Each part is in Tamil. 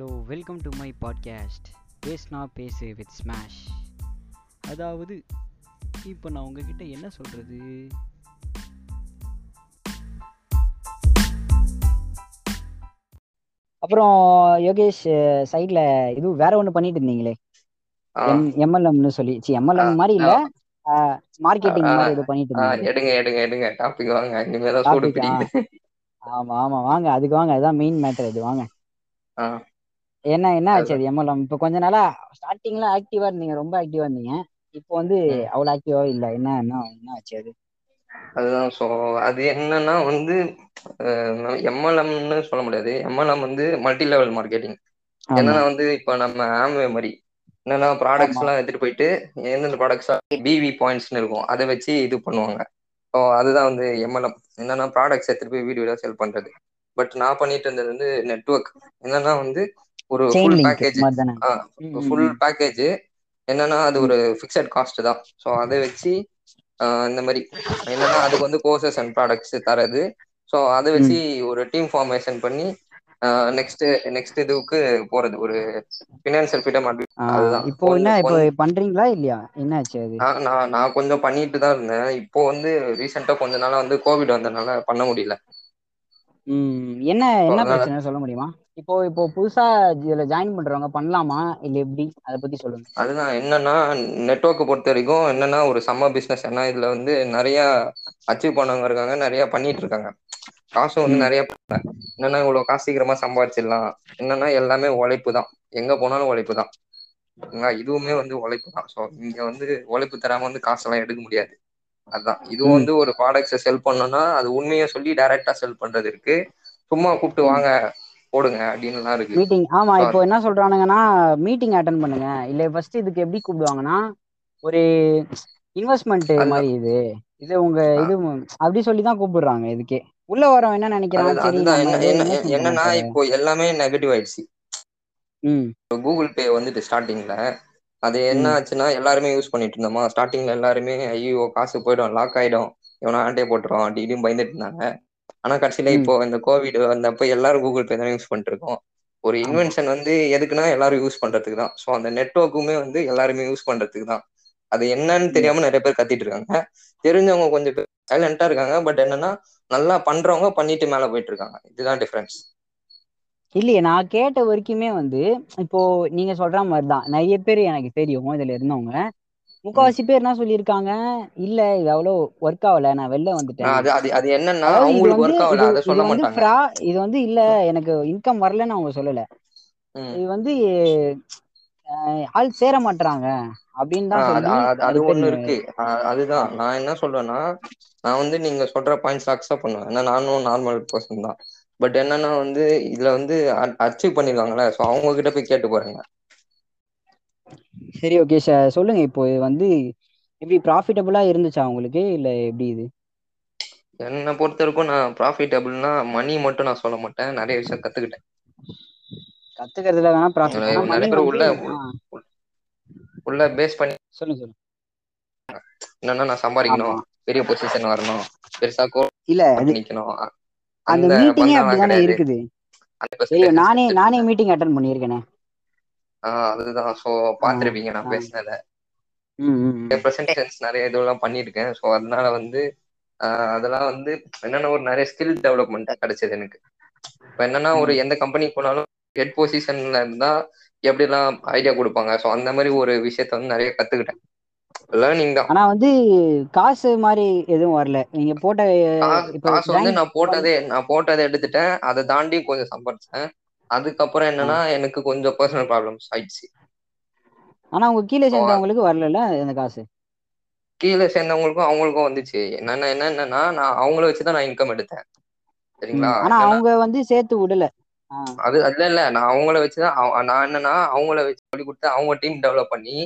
Hello welcome to my podcast பேஸ்னா பேசு வித் ஸ்மாஷ் அதாவது இப்போ நான் உங்ககிட்ட என்ன சொல்கிறது அப்புறம் யோகேஷ் சைட்ல இது வேற ஒண்ணு பண்ணிட்டு இருந்தீங்களே? எம்எல்எம்னு சொல்லி. சி எம்எல்எம் மாதிரி இல்ல. மார்க்கெட்டிங் மாதிரி ஏதோ பண்ணிட்டு ஆ, இருந்தீங்களே? எடுங்க எடுங்க எடுங்க. டாபிக் வாங்க. சூடு டாபிக் ஆ. பிடிக்குது ஆமா ஆமா. வாங்க அதுக்கு வாங்க. அதுதான் மெயின் மேட்டர் இது. வாங்க. என்ன என்ன ஆச்சு? அது எம்எல்எம் இப்போ கொஞ்ச நாளா ஸ்டார்டிங்ல ஆக்டிவா இருந்தீங்க. ரொம்ப ஆக்டிவா இருந்தீங்க. இப்போ வந்து அவ்வளவு ஆக்டிவா இல்ல. என்ன என்ன என்ன ஆச்சு அது? அதுதான். ஸோ அது என்னன்னா வந்து எம்எல்எம்னு சொல்ல முடியாது. எம்எல்எம் வந்து மல்டி லெவல் மார்க்கெட்டிங் என்னன்னா வந்து இப்போ நம்ம ஆம்வே மாதிரி என்னன்னா ப்ராடக்ட்ஸ் எல்லாம் எடுத்துட்டு போயிட்டு எந்தெந்த ப்ராடக்ட்ஸ் பிவி பாயிண்ட்ஸ்னு இருக்கும். அதை வச்சு இது பண்ணுவாங்க. ஸோ அதுதான் வந்து எம்எல்எம் என்னன்னா ப்ராடக்ட்ஸ் எடுத்துட்டு போய் வீடியோல செல் பண்றது. பட் நான் பண்ணிட்டு இருந்தது வந்து நெட்வொர்க் என்னன்னா வந்து ஒரு ஃபுல் பேக்கேஜ் ஃபுல் பேக்கேஜ் என்னன்னா அது ஒரு ஃபிக்ஸட் காஸ்ட் தான். ஸோ அதை வச்சு இந்த மாதிரி. என்னன்னா அதுக்கு வந்து கோர்சஸ் அண்ட் ப்ராடக்ட்ஸ் தரது. ஸோ அதை வச்சு ஒரு டீம் ஃபார்மேஷன் பண்ணி நெக்ஸ்ட் நெக்ஸ்ட் இதுவுக்கு போறது. ஒரு ஃபினான்சியல் ஃப்ரீடம் அதுதான். இப்போ என்ன இப்போ பண்றீங்களா இல்லையா? என்ன ஆச்சு அது நான் நான் கொஞ்சம் பண்ணிட்டு தான் இருந்தேன். இப்போ வந்து ரீசெண்டா கொஞ்ச நாளா வந்து கோவிட் வந்ததுனால பண்ண முடியல. ம் என்ன என்ன பிரச்சனை? சொல்ல முடியுமா? இப்போ இப்போ புதுசா இதுல ஜாயின் பண்றவங்க பண்ணலாமா? இல்ல எப்படி? அதை பத்தி சொல்லுங்க. அதுதான். என்னன்னா நெட்வொர்க்கை பொறுத்த வரைக்கும் என்னன்னா ஒரு சம்ம பிசினஸ் ஏன்னா இதுல வந்து நிறைய அச்சீவ் பண்ணவங்க இருக்காங்க. நிறைய பண்ணிட்டு இருக்காங்க. காசும் வந்து நிறைய என்னன்னா இவ்வளவு காசு சீக்கிரமா சம்பாதிச்சிடலாம். என்னன்னா எல்லாமே உழைப்பு தான். எங்க போனாலும் உழைப்பு தான். இதுவுமே வந்து உழைப்பு தான். ஸோ இங்க வந்து உழைப்பு தராம வந்து காசெல்லாம் எடுக்க முடியாது. அதான். இது ம். வந்து ஒரு ப்ராடக்ட்ஸை செல் பண்ணணும்னா அது உண்மையை சொல்லி டைரக்டா செல் பண்றது இருக்கு சும்மா கூப்பிட்டு வாங்க. போடுங்க அப்படின்னுலாம் இருக்கு. மீட்டிங் ஆமா இப்போ என்ன சொல்றானுங்கன்னா மீட்டிங் அட்டன் பண்ணுங்க. இல்ல ஃபர்ஸ்ட் இதுக்கு எப்படி கூப்பிடுவாங்கன்னா ஒரு இன்வெஸ்ட்மெண்ட் மாதிரி இது. இது உங்க இது அப்படி சொல்லிதான் கூப்பிடுறாங்க இதுக்கே. உள்ள வரவன் என்ன நினைக்கிறான்? என்னன்னா இப்போ எல்லாமே நெகட்டிவ் ஆயிடுச்சு. ம். கூகுள் பே வந்துட்டு ஸ்டார்டிங்ல அது என்ன ஆச்சுன்னா எல்லாருமே யூஸ் பண்ணிட்டு இருந்தோமா? ஸ்டார்டிங்ல எல்லாருமே ஐயோ காசு போயிடும் லாக் ஆயிடும். இவனா ஆண்டே போட்டுருவான் அப்படி இப்படின்னு பயந்துட்டு இருந்தாங்க. ஆனா கடைசியில இப்போ இந்த கோவிட் வந்தப்ப எல்லாரும் கூகுள் பே தான் யூஸ் பண்ணிட்டு இருக்கோம் ஒரு இன்வென்ஷன் வந்து எதுக்குன்னா எல்லாரும் யூஸ் பண்றதுக்கு தான். ஸோ அந்த நெட்ஒர்க்குமே வந்து எல்லாருமே யூஸ் பண்றதுக்கு தான். அது என்னன்னு தெரியாம நிறைய பேர் கத்திட்டு இருக்காங்க. தெரிஞ்சவங்க கொஞ்சம் பேர் சைலண்டா இருக்காங்க. பட் என்னன்னா நல்லா பண்றவங்க பண்ணிட்டு மேல போயிட்டு இருக்காங்க. இதுதான் டிஃபரன்ஸ் இல்லையே நான் கேட்ட வரைக்குமே வந்து இப்போ நீங்க சொல்ற மாதிரிதான். நிறைய பேர் எனக்கு தெரியும் இதுல இருந்தவங்க. முக்காவாசி பேர் என்ன சொல்லியிருக்காங்க? இல்ல இது அவ்வளவு ஒர்க் ஆகல நான் வெளில வந்துட்டேன். அது அது அது என்னன்னா அவங்களுக்கு ஒர்க் ஆகல அதை சொல்ல மாட்டாங்க. இது வந்து இல்ல எனக்கு இன்கம் வரலன்னு அவங்க சொல்லல. இது வந்து ஆள் சேர மாட்றாங்க அப்படின்னு தான் அது ஒண்ணு இருக்கு. அதுதான். நான் என்ன சொல்றேன்னா நான் வந்து நீங்க சொல்ற பாயிண்ட்ஸ் அக்செப்ட் பண்ணுவேன். ஏன்னா நானும் நார்மல் பர்சன் தான். பட் என்னன்னா வந்து இதுல வந்து அச்சீவ் பண்ணிருக்காங்களே ஸோ அவங்க கிட்ட போய் கேட்டு பாருங்க. சரி ஓகே சொல்லுங்க. இப்போ இது வந்து எப்படி ப்ராஃபிட்டபுளா இருந்துச்சா உங்களுக்கு? இல்ல எப்படி இது? என்னை பொறுத்த வரைக்கும் நான் ப்ராஃபிட்டபிள்னா மணி மட்டும் நான் சொல்ல மாட்டேன். நிறைய விஷயம் கத்துக்கிட்டேன். கத்துக்கிறதுல வேணா ப்ராஃபிட் நிறைய பேர் உள்ள உள்ள பேஸ் பண்ணி சொல்லுங்க சொல்லுங்க. என்னன்னா நான் சம்பாதிக்கணும். பெரிய பொசிஷன் வரணும். பெருசா இல்ல அது கோட் நிக்கணும் அந்த மீட்டிங்கே அப்படிதானே இருக்குது? நானே நானே மீட்டிங் அட்டன் பண்ணியிருக்கேனே. அதுதான். ஸோ ஆ பார்த்துருப்பீங்க நான் பேசினத. ப்ரெசன்டேஷன்ஸ் நிறைய இதெல்லாம் பண்ணியிருக்கேன். ஸோ அதனால வந்து அதெல்லாம் வந்து என்னென்ன ஒரு நிறைய ஸ்கில் டெவலப்மெண்ட் கிடைச்சது எனக்கு. இப்போ என்னன்னா ஒரு எந்த கம்பெனிக்கு போனாலும் ஹெட் பொசிஷன்ல இருந்தா எப்படிலாம் ஐடியா கொடுப்பாங்க? ஸோ அந்த மாதிரி ஒரு விஷயத்த வந்து நிறைய கத்துக்கிட்டேன். லேர்னிங் தான். ஆனா வந்து காசு மாதிரி எதுவும் வரல. நீங்க போட்ட காசு வந்து நான் போட்டதே நான் போட்டதை எடுத்துட்டேன். அதை தாண்டி கொஞ்சம் சம்பாரிச்சேன். அதுக்கப்புறம் என்னன்னா எனக்கு கொஞ்சம் பர்சனல் ப்ராப்ளம்ஸ் ஆயிடுச்சு. ஆனா உங்க கீழே சேர்ந்தவங்களுக்கு வரல அந்த காசு? கீழே சேர்ந்தவங்களுக்கும் அவங்களுக்கும் வந்துச்சு. என்னென்ன என்னன்னா நான் அவங்கள வச்சுதான் நான் இன்கம் எடுத்தேன். சரிங்களா? ஆனா அவங்க வந்து சேர்த்து விடல. அது இல்ல இல்ல நான் அவங்கள வச்சுதான் நான் என்னன்னா அவங்கள வச்சு சொல்லி கொடுத்து அவங்க டீம் டெவலப் பண்ணி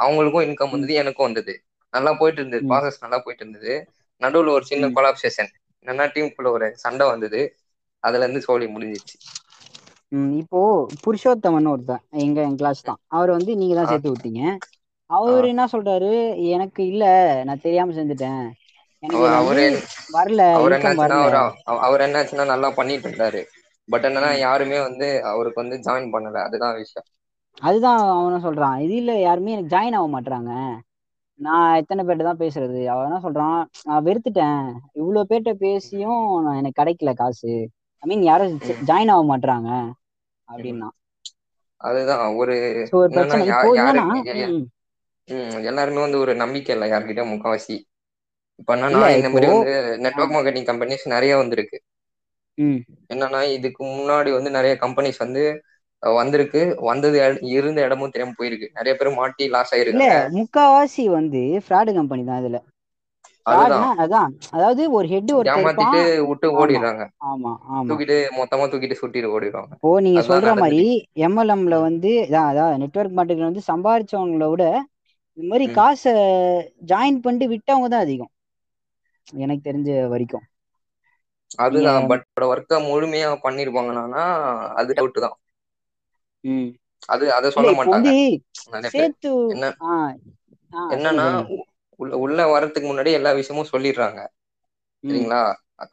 அவங்களுக்கும் இன்கம் வந்தது எனக்கும் வந்தது. நல்லா போயிட்டு இருந்தது ப்ராசஸ் நல்லா போயிட்டு இருந்தது. நடுவில் ஒரு சின்ன கொலாப்சேஷன் என்னன்னா டீமுக்குள்ள ஒரு சண்டை வந்தது. அதுல இருந்து சோழி முடிஞ்சிச்சு இப்போ புருஷோத்தமன் ஒருத்தன் எங்க என் கிளாஸ் தான். அவர் வந்து நீங்க தான் சேர்த்து விட்டீங்க அவரு என்ன சொல்றாரு? எனக்கு இல்ல நான் தெரியாம செஞ்சுட்டேன். வரல அவர் அவர் என்னாச்சுன்னா நல்லா பண்ணிட்டு இருந்தாரு. பட் என்னன்னா. யாருமே வந்து அவருக்கு வந்து ஜாயின் பண்ணல அதுதான் விஷயம். அதுதான் அவனும் சொல்றான். இதுல யாருமே எனக்கு ஜாயின் ஆக மாட்றாங்க. நான் எத்தனை பேர்ட்ட தான் பேசுறது? அவன் என்ன சொல்றான்? நான் வெறுத்துட்டேன். இவ்வளவு பேர்ட்ட பேசியும் நான் எனக்கு கிடைக்கல காசு. ஐ மீன் யாரும். ஜாயின் ஆக மாட்றாங்க. அப்படின்னா. அதுதான் ஒரு எல்லாருமே வந்து ஒரு நம்பிக்கை இல்லை யார்கிட்ட முக்காவாசி. இப்ப என்னன்னா இந்த மாதிரி வந்து ஆ, நெட்வொர்க் மார்க்கெட்டிங் கம்பெனிஸ் நிறைய வந்திருக்கு. என்னன்னா இதுக்கு முன்னாடி வந்து நிறைய கம்பெனிஸ் வந்து வந்திருக்கு. வந்தது இருந்த இடமும் தெரியாம போயிருக்கு. நிறைய பேர் மாட்டி லாஸ் இல்ல ஆயிருக்காங்க முக்காவாசி வந்து ஃப்ராடு கம்பெனி தான் இதுல. அதான் அதாவது ஒரு ஹெட் ஒருத்தர் ஏமாத்திட்டு விட்டு ஆமா ஓடிடுறாங்க. ஆமா ஆமா. தூக்கிட்டு மொத்தமா தூக்கிட்டு சுட்டிட்டு ஓடிடுவாங்க. இப்போ நீங்க சொல்ற மாதிரி எம்எல்எம்ல வந்து அதான் நெட்வொர்க் மார்க்கெட்டிங் வந்து சம்பாரிச்சவங்கள விட இந்த மாதிரி. காசை ஜாயின் பண்ணிட்டு விட்டவங்க தான் அதிகம். எனக்கு தெரிஞ்ச வரைக்கும். அதுதான் பட் ஒர்க்கை முழுமையா பண்ணிருப்பாங்கன்னா அது டவுட் தான். அது அதை சொல்ல மாட்டாங்க. என்னன்னா உள்ள உள்ள வரதுக்கு முன்னாடி எல்லா விஷயமும் சொல்லிடுறாங்க. சரிங்களா?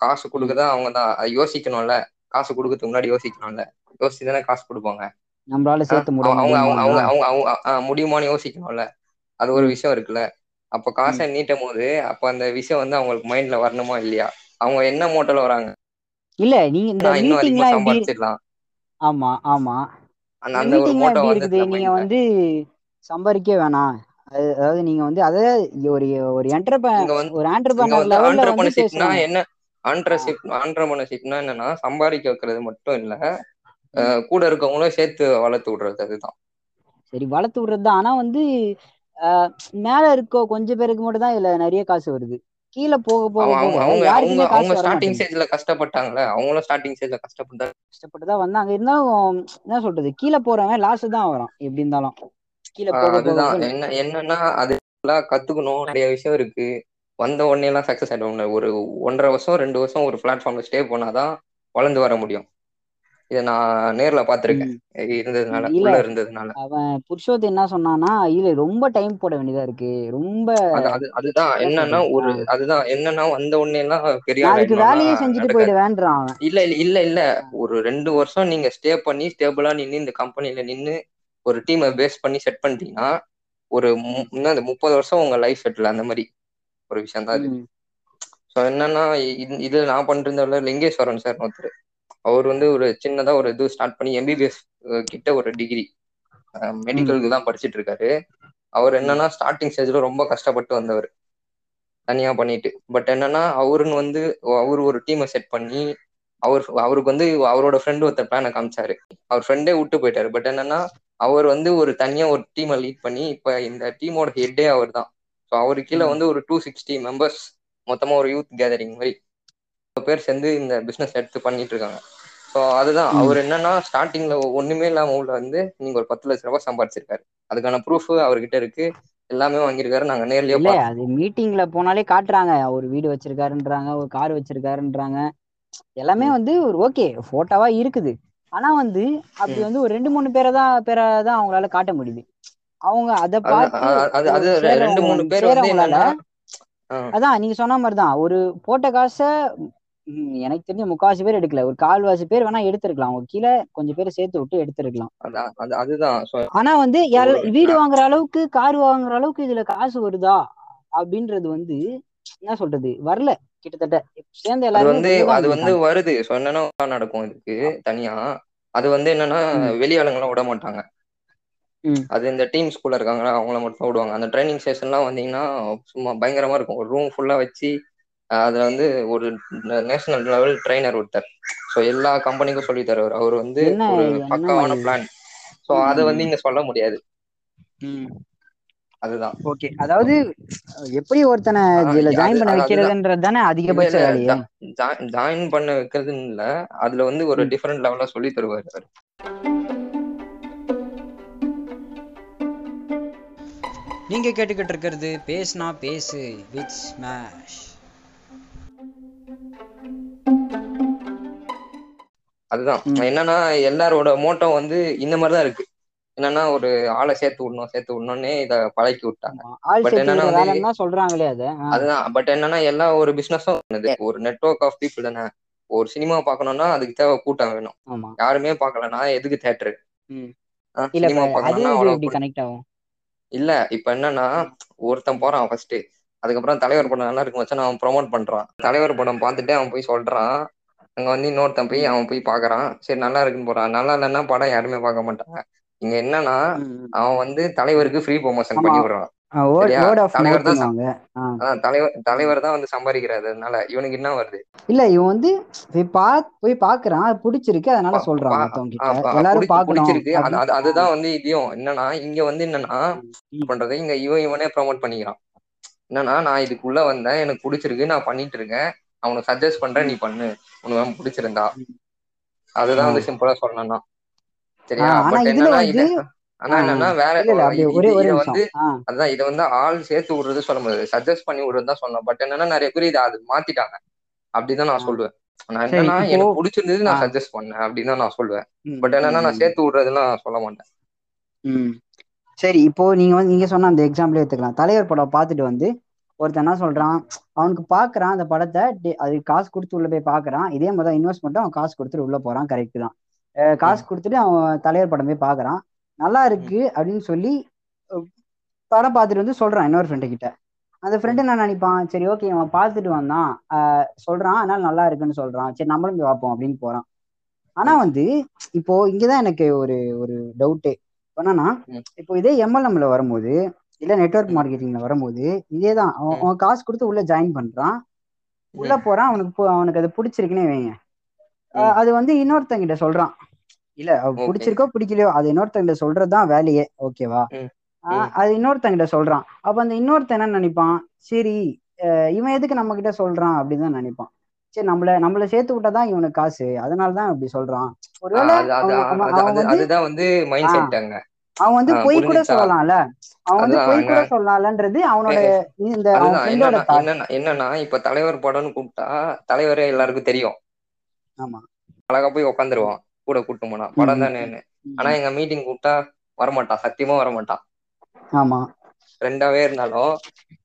காசு ம். கொடுக்கதா அவங்க தான் அது யோசிக்கணும்ல. காசு கொடுக்கறதுக்கு முன்னாடி யோசிக்கணும்ல. யோசிச்சு தானே காசு கொடுப்பாங்க. நம்மளால? சேர்த்து அவங்க அவங்க அவங்க அவங்க அவங்க முடியுமான்னு யோசிக்கணும்ல. அது ஒரு விஷயம் இருக்குல்ல. அப்ப காசை நீட்டும் போது அப்ப அந்த விஷயம் வந்து அவங்களுக்கு மைண்ட்ல வரணுமா இல்லையா? அவங்க என்ன மோட்டோல வராங்க? இல்ல நீங்க இந்த மீட்டிங்லாம் சம்பாதிச்சிடலாம் ஆமா ஆமா. அந்த ஒரு மோட்டோ இருக்குது? நீங்க வந்து சம்பாதிக்க வேணாம். அதாவது நீங்க வந்து அத ஒரு ஒரு என்டர்ப இங்க வந்து ஒரு வந்து லெவல்ல வந்து என்ன? ஆண்டர்ஷிப் ஆண்டர்பிரினர்ஷிப்னா என்னன்னா சம்பாதிக்க வைக்கிறது மட்டும் இல்ல கூட இருக்கவங்களும் சேர்த்து வளர்த்து விடுறது அதுதான். சரி வளர்த்து விடுறது தான். ஆனா வந்து மேல இருக்க கொஞ்சம் பேருக்கு மட்டும் தான் இதுல நிறைய காசு வருது. கீழே போக போக அவங்க அவங்க அவங்க ஸ்டார்டிங் ஸ்டேஜ்ல கஷ்டப்பட்டாங்களே அவங்களும் ஸ்டார்டிங் ஸ்டேஜ்ல கஷ்டப்பட்டு கஷ்டப்பட்டு தான் வந்தாங்க. இருந்தாலும் என்ன சொல்றது? கீழே போறவன் லாஸ் தான் வரும் எப்படி இருந்தாலும். அதுதான். என்ன என்னன்னா அது கத்துக்கணும். நிறைய விஷயம் இருக்கு. வந்த உடனே எல்லாம் சக்சஸ் ஆயிடுவாங்க ஒரு ஒன்றரை வருஷம் ரெண்டு வருஷம் ஒரு பிளாட்ஃபார்ம்ல ஸ்டே பண்ணாதான் வளர்ந்து வர முடியும். இதை நான் நேர்ல பார்த்திருக்கேன். ம். இருந்ததுனால இல்ல. உள்ள இருந்ததுனால. அவன் புருஷோத் என்ன சொன்னான்னா இதுல ரொம்ப டைம் போட வேண்டியதா இருக்கு. ரொம்ப அது அது அதுதான். என்ன என்னன்னா ஒரு அதுதான். என்னன்னா வந்த உடனே எல்லாம் பெரிய வேலையே செஞ்சுட்டு போயிடுவேன்றான் இல்ல இல்ல இல்ல. இல்ல ஒரு ரெண்டு வருஷம் நீங்க ஸ்டே பண்ணி ஸ்டேபிளா நின்னு இந்த கம்பெனில நின்னு ஒரு டீமை பேஸ் பண்ணி செட் பண்ணிட்டீங்கன்னா ஒரு ம், மு- என்னது முப்பது வருஷம் உங்க லைஃப் செட்டில் அந்த மாதிரி ஒரு விஷயம் தான் இது ஸோ என்னன்னா இது இது நான் பண்ணிருந்தவர லிங்கேஸ்வரன் சார் ஒருத்தர். அவர் வந்து ஒரு சின்னதா ஒரு இது ஸ்டார்ட் பண்ணி எம்பிபிஎஸ் கிட்ட ஒரு டிகிரி மெடிக்கலுக்கு தான் படிச்சிட்டு இருக்காரு. அவர் என்னன்னா ஸ்டார்டிங் ஸ்டேஜ்ல ரொம்ப கஷ்டப்பட்டு வந்தவர். தனியா பண்ணிட்டு. பட் என்னன்னா அவருன்னு வந்து அவர் ஒரு டீமை செட் பண்ணி அவர் அவருக்கு வந்து அவரோட ஃப்ரெண்டு ஒருத்தர் பிளானை காமிச்சாரு. அவர் ஃப்ரெண்டே விட்டு போயிட்டாரு. பட் என்னன்னா அவர் வந்து ஒரு தனியா ஒரு டீமை லீட் பண்ணி இப்ப இந்த டீமோட ஹெட்டே அவர் தான் ஸோ அவரு கீழே வந்து ஒரு டூ சிக்ஸ்டி மெம்பர்ஸ் மொத்தமா ஒரு யூத் கேதரிங் மாதிரி பேர் சேர்ந்து இந்த பிசினஸ் எடுத்து பண்ணிட்டு இருக்காங்க. ஸோ அதுதான். அவர் என்னன்னா ஸ்டார்டிங்ல ஒண்ணுமே இல்லாம உள்ள வந்து நீங்க ஒரு பத்து லட்ச ரூபாய் சம்பாதிச்சிருக்காரு அதுக்கான ப்ரூஃப் அவர்கிட்ட இருக்கு. எல்லாமே வாங்கியிருக்காரு. நாங்க நேர்லயே இல்ல அது மீட்டிங்ல போனாலே காட்டுறாங்க. ஒரு வீடு வச்சிருக்காருன்றாங்க ஒரு கார் வச்சிருக்காருன்றாங்க. எல்லாமே வந்து ஒரு ஓகே போட்டோவா இருக்குது. ஆனா வந்து அப்படி. வந்து ஒரு ரெண்டு மூணு பேரை தான் பேரை தான் அவங்களால காட்ட முடியுது. அவங்க அதை பார்த்து ரெண்டு மூணு பேர் அதான் நீங்க சொன்ன மாதிரி தான் ஒரு போட்ட காசை எனக்கு தெரிஞ்ச முக்காவாசி பேர் எடுக்கல. ஒரு கால்வாசி பேர் வேணா எடுத்திருக்கலாம். அவங்க கீழே கொஞ்சம் பேர் சேர்த்து விட்டு எடுத்திருக்கலாம். அதுதான். ஆனா வந்து வீடு வாங்குற அளவுக்கு கார் வாங்குற அளவுக்கு இதுல காசு வருதா? அப்படின்றது வந்து என்ன சொல்றது? வரல. கிட்டத்தட்ட. சேர்ந்த எல்லாருமே வந்து அது வந்து வருது. என்னன்னா நடக்கும் இதுக்கு தனியா. அது வந்து என்னன்னா வெளியாளுங்களாம் விட மாட்டாங்க. அது இந்த டீம் ஸ்கூல்ல இருக்காங்களா அவங்கள மட்டும் விடுவாங்க. அந்த ட்ரைனிங் செஷன்லாம் வந்தீங்கன்னா சும்மா பயங்கரமா இருக்கும். ஒரு ரூம் ஃபுல்லா வச்சு அதுல வந்து ஒரு நேஷனல் லெவல் ட்ரைனர் ஒருத்தர். ஸோ எல்லா கம்பெனிக்கும் சொல்லி தருவார். அவர் வந்து ஒரு பக்காவான மாதிரி பிளான். ஸோ ம் அதை வந்து இங்க சொல்ல முடியாது. அதுதான். ஓகே. அதாவது எப்படி ஒருத்தனை இதுல ஜாயின் பண்ண வைக்கிறதுன்றது தானே அதிகபட்ச வேலையே? ஜாயின் பண்ண வைக்கிறதுன்னு இல்ல. அதுல வந்து ஒரு டிஃப்ரெண்ட் லெவல்ல சொல்லி தருவாரு அவரு. நீங்க கேட்டுக்கிட்டு இருக்கிறது பேசுனா பேசு வித் ஸ்மாஷ் அதுதான். என்னன்னா எல்லாரோட மோட்டோ வந்து இந்த மாதிரி தான் இருக்கு. என்னன்னா ஒரு ஆளை சேர்த்து விடணும் சேர்த்து விடணும்னே இத பழக்கி விட்டாங்க. பட் என்னன்னா சொல்றாங்களே அதை. அதுதான். பட் என்னன்னா எல்லா ஒரு பிசினஸும் ஒரு நெட்வொர்க் ஆஃப் பீப்புள் தானே. ஒரு சினிமா பார்க்கணும்னா அதுக்கு தேவை கூட்டம் வேணும். யாருமே பார்க்கலனா எதுக்கு தேட்டரு சினிமா கூட்டம். கனெக்ட் ஆகும்? இல்ல இப்ப என்னன்னா ஒருத்தன் போறான் ஃபர்ஸ்ட் அதுக்கப்புறம் தலைவர் படம் நல்லா இருக்கும் வச்சு அவன் ப்ரோமோட் பண்றான். தலைவர் படம் பார்த்துட்டு அவன் போய் சொல்றான். அங்க வந்து இன்னொருத்தன் போய் அவன் போய் பாக்குறான் சரி நல்லா இருக்குன்னு போறான். நல்லா இல்லைன்னா படம் யாருமே பார்க்க மாட்டாங்க. இங்க என்னன்னா அவன் வந்து தலைவருக்கு ஃப்ரீ ப்ரொமோஷன். பண்ணி விடுறான் தலைவர் தான் தலைவர் தலைவர் தான் வந்து சம்பாதிக்கிறாரு. அதனால இவனுக்கு என்ன வருது? இல்ல இவன் வந்து போய் பா போய் பாக்குறான். அது பிடிச்சிருக்கு அதனால சொல்றான் எல்லாரும் புடிச்சிருக்கு. அதுதான் வந்து இதையும். என்னன்னா இங்க வந்து என்னன்னா. பண்றது? இங்க இவன் இவனே ப்ரோமோட் பண்ணிக்கிறான். என்னன்னா நான் இதுக்குள்ள வந்தேன். எனக்கு பிடிச்சிருக்கு. நான் பண்ணிட்டு இருக்கேன். அவனுக்கு சஜஸ்ட் பண்றேன். நீ பண்ணு. உனக்கு பிடிச்சிருந்தா. அதுதான். வந்து சிம்பிளா சொல்லணும்னா. சரியா பட் என்னன்னா வந்து இது ஆனா ஆ, என்னன்னா வேற இது- வந்து அதான் இதை வந்து ஆள் சேர்த்து விடுறது சொல்ல முடியாது. சஜஸ்ட் பண்ணி விடுறது தான் சொல்லணும் பட் என்னன்னா நிறைய பேர் இதை அது மாத்திட்டாங்க. அப்படிதான் நான். சொல்லுவேன். நான் சரி, என்னன்னா இப்போ- எனக்கு பிடிச்சிருந்தது நான். சஜஸ்ட் பண்ணேன் அப்படின்னு தான் நான் சொல்லுவேன். பட் என்னன்னா நான் சேர்த்து விடுறதுலாம் சொல்ல மாட்டேன். சரி இப்போ நீங்க வந்து நீங்க சொன்ன அந்த எக்ஸாம்பிள் எடுத்துக்கலாம். தலைவர் படம் பார்த்துட்டு வந்து ஒருத்தன் என்ன சொல்றான்? அவனுக்கு பாக்குறான் அந்த படத்தை அது காசு கொடுத்து உள்ள போய் பாக்குறான். இதே மாதிரி இன்வெஸ்ட்மெண்ட் அவன் காசு கொடுத்துட்டு உள்ள போறான். கரெக்ட் தான். காசு கொடுத்துட்டு அவன் தலைவர் படம் பாக்குறான். நல்லா இருக்கு அப்படின்னு சொல்லி படம் பார்த்துட்டு வந்து சொல்றான் இன்னொரு ஃப்ரெண்டு கிட்ட. அந்த ஃப்ரெண்டு என்ன நினைப்பான்? சரி ஓகே அவன் பார்த்துட்டு வந்தான். ஆஹ் சொல்றான் அதனால நல்லா இருக்குன்னு சொல்றான். சரி நம்மளும் போய் பார்ப்போம் அப்படின்னு போறான். ஆனா வந்து இப்போ இங்கதான் எனக்கு ஒரு ஒரு டவுட்டு என்னன்னா. இப்போ இதே எம்எல்எம்ல வரும்போது இல்ல நெட்வொர்க் ம். மார்க்கெட்டிங்ல வரும்போது இதேதான். அவன் ம். அவன் காசு கொடுத்து உள்ள ஜாயின் பண்றான். உள்ள போறான். அவனுக்கு அவனுக்கு அது பிடிச்சிருக்குன்னே வைங்க. அது வந்து இன்னொருத்தங்கிட்ட சொல்றான். இல்ல. பிடிச்சிருக்கோ பிடிக்கலையோ அது இன்னொருத்தங்கிட்ட சொல்றதுதான் வேலையே ஓகேவா? அது இன்னொருத்தங்கிட்ட சொல்றான். அப்ப அந்த இன்னொருத்தன் என்ன நினைப்பான்? சரி இவன் எதுக்கு நம்ம கிட்ட சொல்றான் அப்படின்னு தான் நினைப்பான். சரி நம்மள நம்மள சேர்த்து விட்டாதான் இவனுக்கு காசு. அதனாலதான் இப்படி சொல்றான். ஒருவேளை அவன் வந்து பொய் கூட? சொல்லலாம்ல. அவன் வந்து பொய் கூட சொல்லலாம்ன்றது அவனோட இந்த என்னன்னா இப்ப தலைவர் படம்னு கூப்பிட்டா தலைவரே எல்லாருக்கும் தெரியும். ஆமா. அழகா போய் உட்காந்துருவான் கூட கூட்டு போனா. படம் தானே ஆனா எங்க மீட்டிங் கூப்பிட்டா வரமாட்டான் சத்தியமா வரமாட்டான் ஆமா. ரெண்டாவே இருந்தாலும்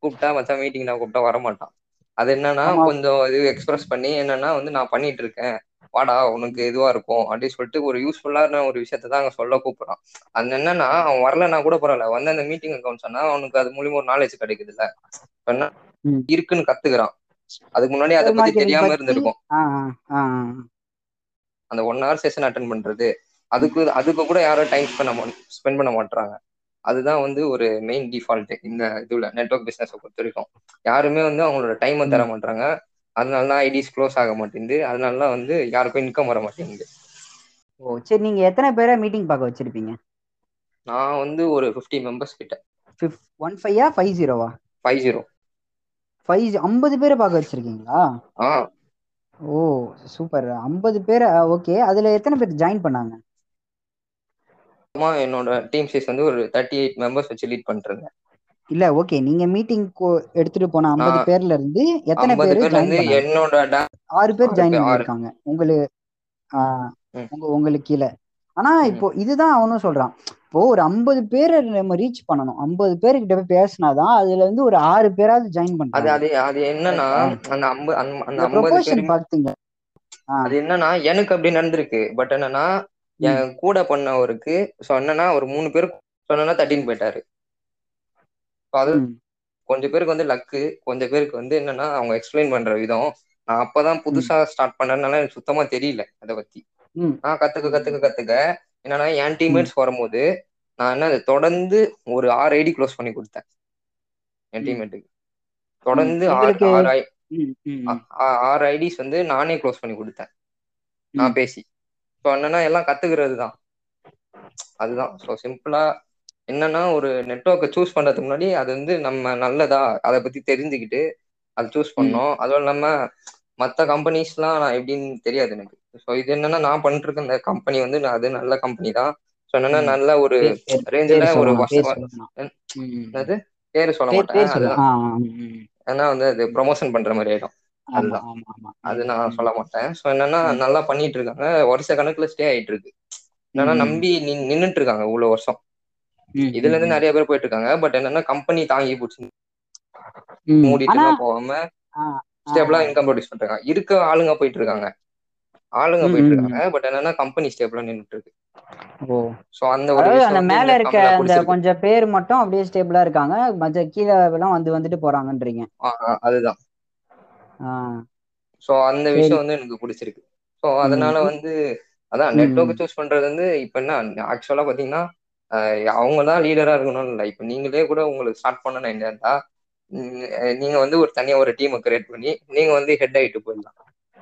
கூப்பிட்டா மச்சான் மீட்டிங் நான் கூப்பிட்டா வரமாட்டான். அது என்னன்னா. கொஞ்சம் இது எக்ஸ்பிரஸ் பண்ணி என்னன்னா வந்து நான் பண்ணிட்டு இருக்கேன். வாடா உனக்கு இதுவா இருக்கும்? அப்படின்னு சொல்லிட்டு ஒரு யூஸ்ஃபுல்லான ஒரு விஷயத்த தான் அங்க சொல்ல கூப்பிடுறான். அது என்னன்னா அவன் வரலன்னா கூட பரவாயில்ல. வந்து அந்த மீட்டிங் கவனிச்சானா அவனுக்கு அது மூலியமா ஒரு நாலேஜ் கிடைக்குது இல்ல. இருக்குன்னு கத்துக்கிறான். அதுக்கு முன்னாடி அதை பத்தி தெரியாம இருந்திருக்கும். அந்த ஒன் ஹவர் செஷன் அட்டன் பண்றது. அதுக்கு அதுக்கு கூட யாரும் டைம் ஸ்பெண்ட் ஸ்பெண்ட் பண்ண மாட்டாங்க அதுதான் வந்து ஒரு மெயின் டிஃபால்ட் இந்த இதுல நெட்ஒர்க் பிசினஸ் பொறுத்த வரைக்கும். யாருமே வந்து அவங்களோட டைமை தர மாட்டாங்க அதனால தான் ஐடிஸ் க்ளோஸ் ஆக மாட்டேங்குது. அதனால தான் வந்து யாருக்கும் இன்கம் வர மாட்டேங்குது. ஓ சரி நீங்க எத்தனை பேரை மீட்டிங் பார்க்க வச்சிருப்பீங்க? நான் வந்து ஒரு ஃபிஃப்டி மெம்பர்ஸ் கிட்ட. ஒன் ஃபைவா ஃபைவ் ஜீரோவா ஃபைவ் ஜீரோ ஃபைவ் ஐம்பது பேரை பார்க்க வச்சிருக்கீங்களா? ஓ சூப்பர் ஐம்பது பேரை ஓகே அதுல எத்தனை பேர் ஜாயின் பண்ணாங்க? என்னோட டீம் சைஸ் வந்து ஒரு தேர்ட்டி எயிட் மெம்பர்ஸ் வச்சு லீட் பண்றேன் இல்ல ஓகே நீங்க மீட்டிங் எடுத்துட்டு போன ஐம்பது பேர்ல இருந்து எத்தனை பேர் என்னோட ஆறு பேர் ஜாயின். பண்ணிருக்காங்க உங்களுக்கு. உங்க உங்களுக்கு கீழே. ஆனா. இப்போ இதுதான் அவனும் சொல்றான். இப்போ ஒரு ஐம்பது பேரை நம்ம ரீச் பண்ணணும். ஐம்பது பேர்கிட்ட போய் பேசினாதான் அதுல இருந்து ஒரு ஆறு பேராவது ஜாயின் அது பண்றாங்க. அது அது என்னன்னா அந்த அந்த ஐம்பது பாத்தீங்க அது என்னன்னா எனக்கு அப்படி நடந்திருக்கு. பட் என்னன்னா என் கூட பண்ணவருக்கு சொன்னா ஒரு மூணு பேர் சொன்னா தட்டின்னு போயிட்டாரு. அது கொஞ்சம் பேருக்கு வந்து லக்கு கொஞ்சம் பேருக்கு வந்து என்னன்னா அவங்க எக்ஸ்பிளைன் பண்ற விதம். நான் அப்பதான் புதுசா ஸ்டார்ட் பண்ணதுனால எனக்கு சுத்தமா தெரியல அதை பத்தி. நான் கத்துக்க கத்துக்க கத்துக்க. என்னன்னா என் டீம்மேட்ஸ் வரும்போது நான் என்ன தொடர்ந்து ஒரு ஆறு ஐடி க்ளோஸ் பண்ணி கொடுத்தேன். என். டீம்மேட்டுக்கு தொடர்ந்து ஆறு ஐடிஸ் வந்து நானே க்ளோஸ் பண்ணி கொடுத்தேன். நான் பேசி. ஸோ என்னன்னா எல்லாம் கத்துக்கிறது தான். அதுதான். ஸோ சிம்பிளா என்னன்னா ஒரு நெட்ஒர்க்கை சூஸ் பண்றதுக்கு முன்னாடி அது வந்து நம்ம நல்லதா அதை பத்தி தெரிஞ்சுக்கிட்டு அதை சூஸ் பண்ணோம். அதுவும் இல்லாம மற்ற கம்பெனிஸ்லாம் நான் எப்படின்னு தெரியாது எனக்கு. ஸோ இது என்னன்னா நான் பண்ணிட்டு இருக்க இந்த கம்பெனி வந்து அது நல்ல கம்பெனி தான். ஸோ என்னன்னா. நல்ல ஒரு ரேஞ்சில் ஒரு. என்னது? பேரு சொல்ல மாட்டேன். ஏன்னா வந்து அது ப்ரொமோஷன் பண்ற மாதிரி ஆயிடும். அதுதான். அது நான். சொல்ல மாட்டேன். ஸோ என்னன்னா. நல்லா பண்ணிட்டு இருக்காங்க. வருஷ கணக்குல ஸ்டே ஆயிட்டு இருக்கு. என்னன்னா நம்பி நின்- நின்னுட்டு இருக்காங்க இவ்வளவு வருஷம். இதுல இருந்து நிறைய பேர் போயிட்டு இருக்காங்க. பட் என்னன்னா கம்பெனி தாங்கி பிடிச்சி ம். மூடிட்டு போகாம ஸ்டேபிளா இன்கம் ப்ரொடியூஸ் பண்றாங்க. இருக்க ஆளுங்க போயிட்டு இருக்காங்க. ஆளுங்க போயிட்டு இருக்காங்க. பட் என்னன்னா கம்பெனி ஸ்டேபிளா நின்றுட்டு இருக்கு ஓ. சோ அந்த அந்த மேல இருக்க அந்த கொஞ்சம் பேர் மட்டும் அப்படியே ஸ்டேபிளா இருக்காங்க. மற்ற கீழே எல்லாம் வந்து வந்துட்டு போறாங்கன்றீங்க. அதுதான். சோ அந்த விஷயம் வந்து எனக்கு பிடிச்சிருக்கு. சோ அதனால வந்து அதான் நெட்வொர்க் சூஸ் பண்றது வந்து இப்ப என்ன ஆக்சுவலா பாத்தீங்கன்னா அவங்க தான் லீடரா இருக்கணும் இல்லை. இப்ப நீங்களே கூட உங்களுக்கு ஸ்டார்ட் பண்ணணும் இருந்தா நீங்க வந்து ஒரு தனியா ஒரு டீமை கிரியேட் பண்ணி நீங்க வந்து ஹெட் ஆயிட்டு போயிடலாம்.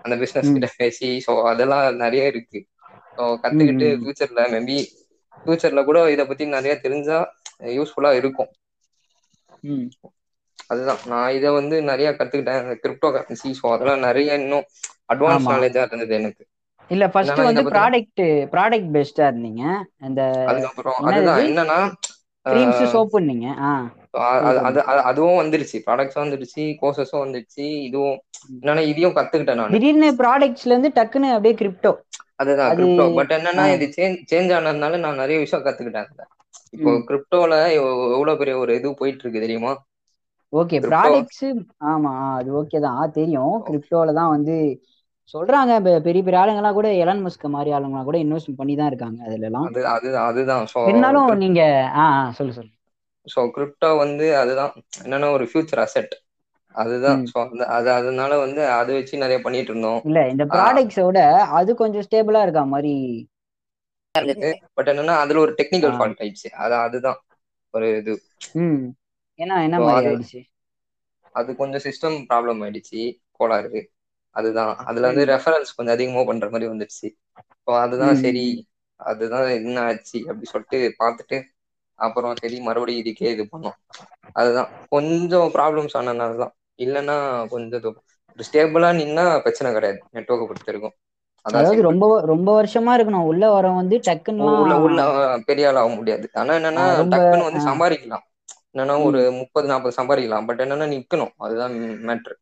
அந்த பிசினஸ் கிட்ட பேசி ஸோ அதெல்லாம் நிறைய இருக்கு. ஸோ கத்துக்கிட்டு ஃபியூச்சர்ல மேபி ஃபியூச்சர்ல கூட இதை பத்தி நிறைய தெரிஞ்சா யூஸ்ஃபுல்லா இருக்கும். அதுதான். நான் இதை வந்து நிறைய கத்துக்கிட்டேன். கிரிப்டோ கரன்சி ஸோ அதெல்லாம் நிறைய இன்னும் அட்வான்ஸ் நாலேஜா இருந்தது எனக்கு. இல்ல ஃபர்ஸ்ட் வந்து ப்ராடக்ட் ப்ராடக்ட் பெஸ்டா இருந்தீங்க. அந்த அதுக்கப்புறம் அதுதான். என்னன்னா அதுவும் வந்துருச்சு. ப்ராடக்ட்ஸும் வந்துருச்சு கோர்சஸும் வந்துருச்சு. இதுவும். என்னன்னா இதையும் கத்துக்கிட்டேன் நான். திடீர்னு ப்ராடக்ட்ஸ்ல இருந்து டக்குன்னு அப்படியே கிரிப்டோ அதுதான் அது கிரிப்டோ பட் என்னன்னா இது சேஞ்ச் சேஞ்ச் ஆனதுனால நான் நிறைய விஷயம் கத்துக்கிட்டேன். இப்போ கிரிப்டோல எவ்வளவு பெரிய ஒரு இது போயிட்டு இருக்கு தெரியுமா ஓகே ப்ராடக்ட்ஸ் ஆமா அது ஓகே தான். தெரியும். கிரிப்டோல தான் வந்து சொல்றாங்க பெரிய பெரிய ஆளுங்கலாம் கூட எலன் மஸ்க் மாதிரி ஆளுங்கலாம் கூட இன்வெஸ்ட் பண்ணி தான் இருக்காங்க அதுல எல்லாம் அது அது அதுதான். இருந்தாலும் நீங்க ஆ சொல்லு சொல்லு. ஸோ கிரிப்டோ வந்து அதுதான் என்னன்னா ஒரு ஃபியூச்சர் அசெட் அதுதான். ஸோ அது அதனால வந்து அதை வச்சு நிறைய பண்ணிட்டு இருந்தோம். இல்ல இந்த ஆஹ் ப்ராடக்ட்ஸை விட அது கொஞ்சம் ஸ்டேபிளா இருக்கா மாதிரி? பட் என்னன்னா அதுல ஒரு டெக்னிக்கல் ஃபால்ட் ஆயிடுச்சு. அது அதுதான். ஒரு இது. ம். என்ன மாதிரி ஆயிடுச்சு? அது கொஞ்சம் சிஸ்டம் ப்ராப்ளம் ஆயிடுச்சு. கோளாறு. அதுதான். அதுல வந்து ரெஃபரன்ஸ் கொஞ்சம் அதிகமா பண்ற மாதிரி வந்துடுச்சு. ஸோ அதுதான் சரி அதுதான் என்ன ஆச்சு அப்படி சொல்லிட்டு பார்த்துட்டு அப்புறம் சரி மறுபடியும் இதுக்கே இது பண்ணோம். அதுதான். கொஞ்சம் ப்ராப்ளம்ஸ் ஆனதுனால தான் இல்லைன்னா கொஞ்சம் ஒரு ஸ்டேபிளா நின்னா பிரச்சனை கிடையாது. நெட்ஒர்க்கை பொறுத்த வரைக்கும் அதான் அதாவது ரொம்ப ரொம்ப வருஷமா இருக்கணும். உள்ள வர வந்து டக்குன்னுலாம் உள்ள உள்ள பெரிய ஆள் ஆக முடியாது. ஆனா என்னன்னா டக்குன்னு வந்து சம்பாதிக்கலாம். என்னன்னா ஒரு முப்பது நாற்பது சம்பாதிக்கலாம். பட் என்னன்னா நிக்கணும். அதுதான் மேட்ரு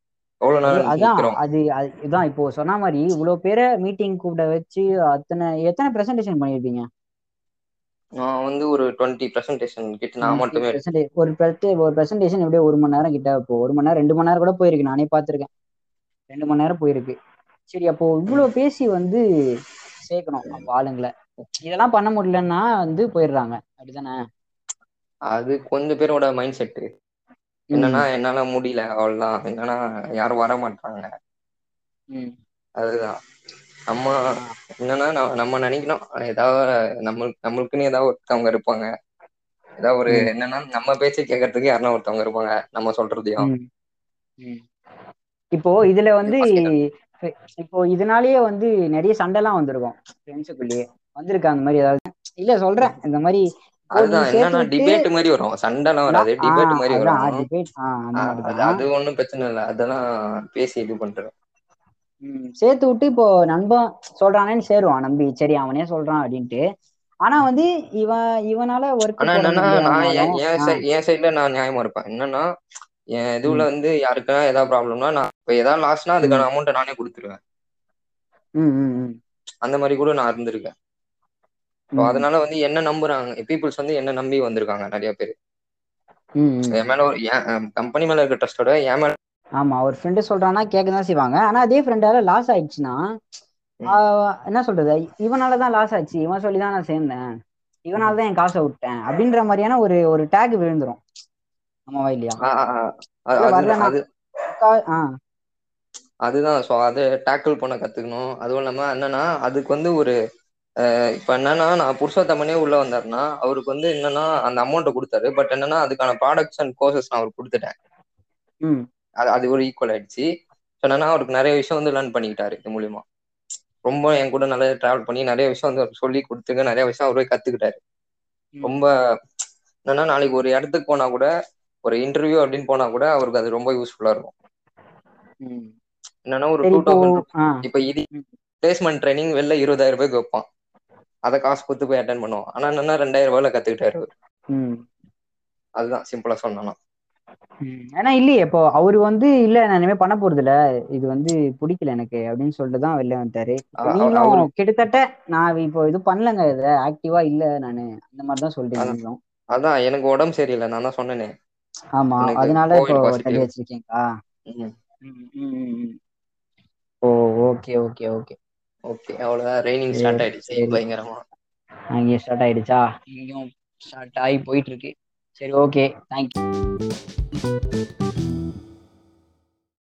அதான் அது அது இதான் இப்போ சொன்ன மாதிரி இவ்வளோ பேரை மீட்டிங் கூப்பிட வச்சு அத்தனை எத்தனை ப்ரெசன்டேஷன் பண்ணியிருப்பீங்க? நான் வந்து ஒரு டுவெண்ட்டி ப்ரெசன்டேஷன் கிட்ட நான் மட்டுமே ஒரு ஒரு ப்ரெசன்டேஷன் எப்படியும் ஒரு மணி நேரம் கிட்ட இப்போ ஒரு மணி நேரம் ரெண்டு மணி நேரம் கூட போயிருக்கு நானே பார்த்துருக்கேன். ரெண்டு மணி நேரம் போயிருக்கு. சரி அப்போ இவ்வளோ. பேசி வந்து சேர்க்கணும் ஆளுங்களை. இதெல்லாம் பண்ண முடியலன்னா வந்து போயிடுறாங்க. அப்படிதானே? அது கொஞ்சம் பேரோட மைண்ட் செட்டு என்னன்னா என்னால முடியல அவ்வளவுதான் என்னன்னா யாரும் வர மாட்டாங்க. அதுதான் நம்ம என்னன்னா நம்ம நினைக்கணும். ஏதாவது நம்ம நம்மளுக்குன்னு ஏதாவது ஒருத்தவங்க இருப்பாங்க. ஏதாவது ஒரு என்னன்னா நம்ம பேச்சை கேட்கறதுக்கு யாருன்னா ஒருத்தவங்க இருப்பாங்க. நம்ம சொல்றதையும். இப்போ இதுல வந்து இப்போ இதனாலேயே வந்து நிறைய சண்டைலாம் வந்திருக்கும். ஃப்ரெண்ட்ஸுக்குள்ளேயே வந்திருக்கு அந்த மாதிரி ஏதாவது. இல்ல சொல்றேன். இந்த மாதிரி அதுதான் சேர்த்து என்னன்னா விட்டு டிபேட் மாதிரி வரும். சண்டைலாம் வராது டிபேட் மாதிரி வரும். அது ஒன்றும் பிரச்சனை இல்லை. அதெல்லாம் பேசி இது பண்றேன். ம் சேர்த்து விட்டு இப்போ நண்பன் சொல்றானேன்னு சேருவான் நம்பி. சரி அவனே சொல்றான் அப்படின்ட்டு. ஆனா வந்து இவன் இவனால ஒர்க் ஆனா என்னன்னா நான் என் சைட்ல நான் நியாயமா இருப்பேன். என்னன்னா என் இதுல வந்து யாருக்கா ஏதாவது ப்ராப்ளம்னா நான் இப்போ ஏதாவது லாஸ்ட்னா அதுக்கான அமௌண்ட்டை நானே கொடுத்துருவேன். அந்த மாதிரி கூட நான் இருந்திருக்கேன். ஸோ அதனால வந்து என்ன நம்புறாங்க பீப்புள்ஸ் வந்து என்ன நம்பி வந்திருக்காங்க நிறைய பேர். என் மேல ஒரு கம்பெனி மேல இருக்க ட்ரஸ்டோட என் மேல ஆமா ஒரு ஃப்ரெண்டு சொல்றான்னா கேட்க தான் செய்வாங்க. ஆனா அதே ஃப்ரெண்டால லாஸ் ஆயிடுச்சுன்னா என்ன சொல்றது? இவனால தான் லாஸ் ஆச்சு இவன் சொல்லி தான் நான் சேர்ந்தேன். இவனால. தான் என் காசை விட்டேன். அப்படின்ற மாதிரியான ஒரு ஒரு டேக் விழுந்துரும். ஆமாவா இல்லையா அதுதான். ஸோ அதை டேக்கிள் பண்ண கத்துக்கணும். அதுவும் இல்லாம என்னன்னா அதுக்கு வந்து ஒரு இப்ப என்னன்னா நான் புருஷோத்தமனே உள்ள வந்தாருன்னா அவருக்கு வந்து என்னன்னா அந்த அமௌண்ட்டை கொடுத்தாரு. பட் என்னன்னா அதுக்கான ப்ராடக்ட்ஸ் அண்ட் கோர்சஸ் நான் அவருக்கு கொடுத்துட்டேன். அது அது ஒரு ஈக்குவல் ஆயிடுச்சு. ஸோ என்னன்னா அவருக்கு நிறைய விஷயம் வந்து லேர்ன் பண்ணிக்கிட்டாரு இது மூலியமா. ரொம்ப என் கூட நிறைய டிராவல் பண்ணி நிறைய விஷயம் வந்து அவருக்கு சொல்லி கொடுத்துங்க நிறைய விஷயம் அவரே கத்துக்கிட்டாரு. ரொம்ப என்னன்னா நாளைக்கு ஒரு இடத்துக்கு போனா கூட ஒரு இன்டர்வியூ அப்படின்னு போனா கூட அவருக்கு அது ரொம்ப யூஸ்ஃபுல்லா இருக்கும். என்னன்னா ஒரு டூ இப்போ தௌசண்ட் இப்ப இது பிளேஸ்மெண்ட் ட்ரைனிங் வெளில இருபதாயிரம் ரூபாய்க்கு வைப்பான். அதை காசு கொடுத்து போய் அட்டன் பண்ணுவோம். ஆனா என்னன்னா ரெண்டாயிரம் ரூபாயில கத்துக்கிட்டாரு அதுதான் சிம்பிளா சொன்னா. ஏன்னா இல்லையே இப்போ அவரு வந்து இல்ல நான் இனிமே பண்ண போறது இல்ல இது வந்து பிடிக்கல எனக்கு அப்படின்னு சொல்லிட்டு தான் வெளில வந்துட்டாரு இப்போ நீங்களும் கிட்டத்தட்ட நான் இப்போ இது பண்ணலங்க இதுல ஆக்டிவா இல்ல நானு. அந்த மாதிரி தான் சொல்றீங்க அதான். எனக்கு உடம்பு சரியில்லை. நான் தான் சொன்னேனே. ஆமா. அதனால இப்போ தள்ளி வச்சிருக்கீங்களா. Oh okay okay okay. Okay அவ்வளவுதான். ரெய்னிங் ஸ்டார்ட் ஆயிடுச்சு பயங்கரமா. அங்கேயும் ஸ்டார்ட் ஆயிடுச்சா? இங்கேயும் ஸ்டார்ட் ஆகி போயிட்டு இருக்கு. சரி ஓகே தேங்க்யூ